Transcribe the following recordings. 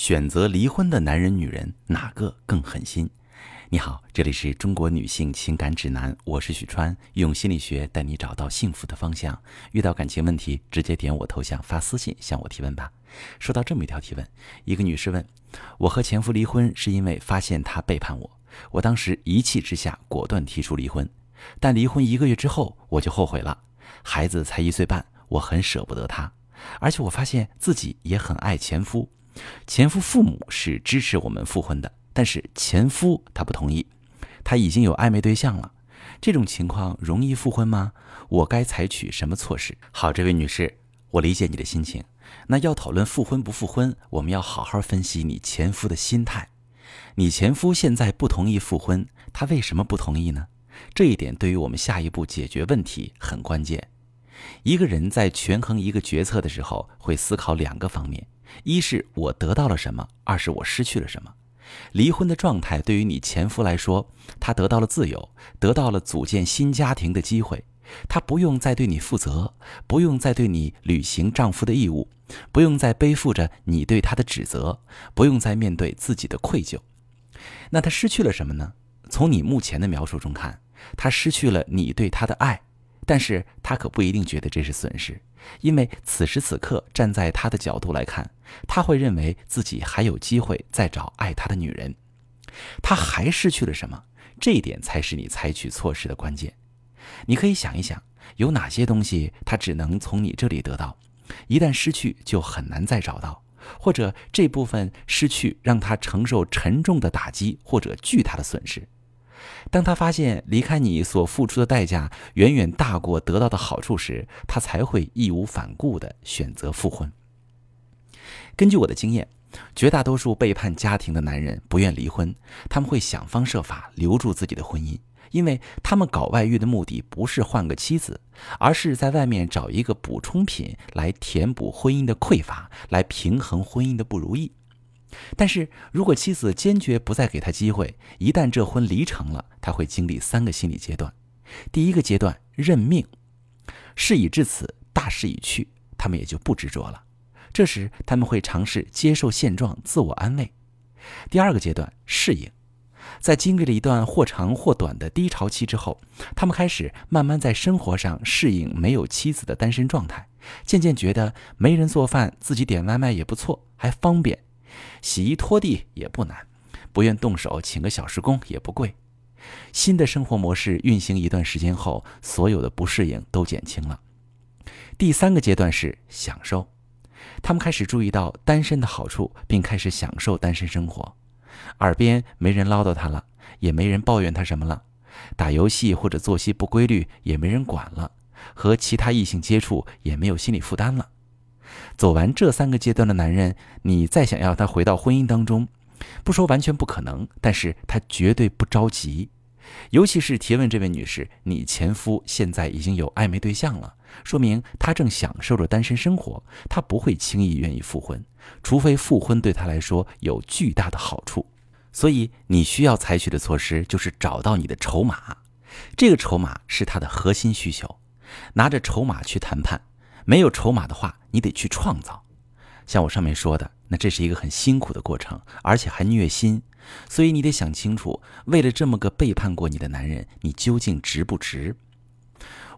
选择离婚的男人、女人哪个更狠心？你好，这里是中国女性情感指南，我是许川，用心理学带你找到幸福的方向。遇到感情问题，直接点我头像发私信向我提问吧。收到这么一条提问，一个女士问：我和前夫离婚是因为发现他背叛我，我当时一气之下果断提出离婚，但离婚一个月之后我就后悔了，孩子才一岁半，我很舍不得他，而且我发现自己也很爱前夫。前夫父母是支持我们复婚的，但是前夫他不同意，他已经有暧昧对象了。这种情况容易复婚吗？我该采取什么措施？好，这位女士，我理解你的心情。那要讨论复婚不复婚，我们要好好分析你前夫的心态。你前夫现在不同意复婚，他为什么不同意呢？这一点对于我们下一步解决问题很关键。一个人在权衡一个决策的时候，会思考两个方面。一是我得到了什么，二是我失去了什么。离婚的状态对于你前夫来说，他得到了自由，得到了组建新家庭的机会，他不用再对你负责，不用再对你履行丈夫的义务，不用再背负着你对他的指责，不用再面对自己的愧疚。那他失去了什么呢？从你目前的描述中看，他失去了你对他的爱。但是他可不一定觉得这是损失，因为此时此刻站在他的角度来看，他会认为自己还有机会再找爱他的女人。他还失去了什么？这一点才是你采取措施的关键。你可以想一想，有哪些东西他只能从你这里得到，一旦失去就很难再找到，或者这部分失去让他承受沉重的打击或者巨大的损失。当他发现离开你所付出的代价远远大过得到的好处时，他才会义无反顾地选择复婚。根据我的经验，绝大多数背叛家庭的男人不愿离婚，他们会想方设法留住自己的婚姻，因为他们搞外遇的目的不是换个妻子，而是在外面找一个补充品来填补婚姻的匮乏，来平衡婚姻的不如意。但是如果妻子坚决不再给他机会，一旦这婚离成了，他会经历三个心理阶段。第一个阶段认命，事已至此，大势已去，他们也就不执着了。这时他们会尝试接受现状，自我安慰。第二个阶段适应，在经历了一段或长或短的低潮期之后，他们开始慢慢在生活上适应没有妻子的单身状态，渐渐觉得没人做饭，自己点外卖也不错，还方便。洗衣拖地也不难，不愿动手，请个小时工也不贵。新的生活模式运行一段时间后，所有的不适应都减轻了。第三个阶段是享受，他们开始注意到单身的好处，并开始享受单身生活。耳边没人唠叨他了，也没人抱怨他什么了。打游戏或者作息不规律也没人管了，和其他异性接触也没有心理负担了。走完这三个阶段的男人，你再想要他回到婚姻当中，不说完全不可能，但是他绝对不着急。尤其是提问这位女士，你前夫现在已经有暧昧对象了，说明他正享受着单身生活，他不会轻易愿意复婚，除非复婚对他来说有巨大的好处。所以你需要采取的措施就是找到你的筹码，这个筹码是他的核心需求，拿着筹码去谈判。没有筹码的话，你得去创造。像我上面说的，那这是一个很辛苦的过程，而且还虐心。所以你得想清楚，为了这么个背叛过你的男人，你究竟值不值？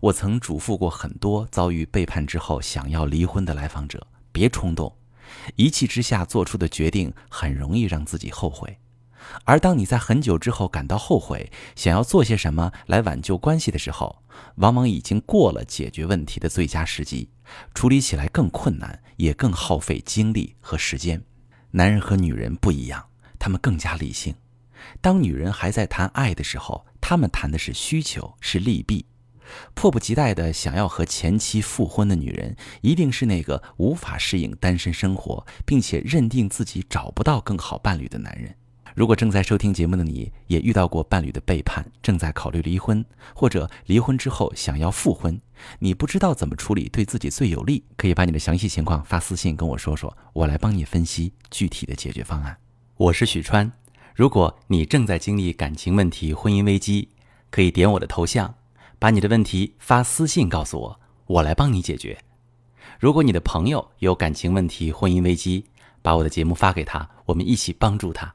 我曾嘱咐过很多遭遇背叛之后想要离婚的来访者，别冲动，一气之下做出的决定很容易让自己后悔。而当你在很久之后感到后悔，想要做些什么来挽救关系的时候，往往已经过了解决问题的最佳时机，处理起来更困难，也更耗费精力和时间。男人和女人不一样，他们更加理性。当女人还在谈爱的时候，他们谈的是需求，是利弊。迫不及待的想要和前妻复婚的女人，一定是那个无法适应单身生活，并且认定自己找不到更好伴侣的男人。如果正在收听节目的你也遇到过伴侣的背叛，正在考虑离婚，或者离婚之后想要复婚，你不知道怎么处理对自己最有利，可以把你的详细情况发私信跟我说说，我来帮你分析具体的解决方案。我是许川，如果你正在经历感情问题、婚姻危机，可以点我的头像，把你的问题发私信告诉我，我来帮你解决。如果你的朋友有感情问题、婚姻危机，把我的节目发给他，我们一起帮助他。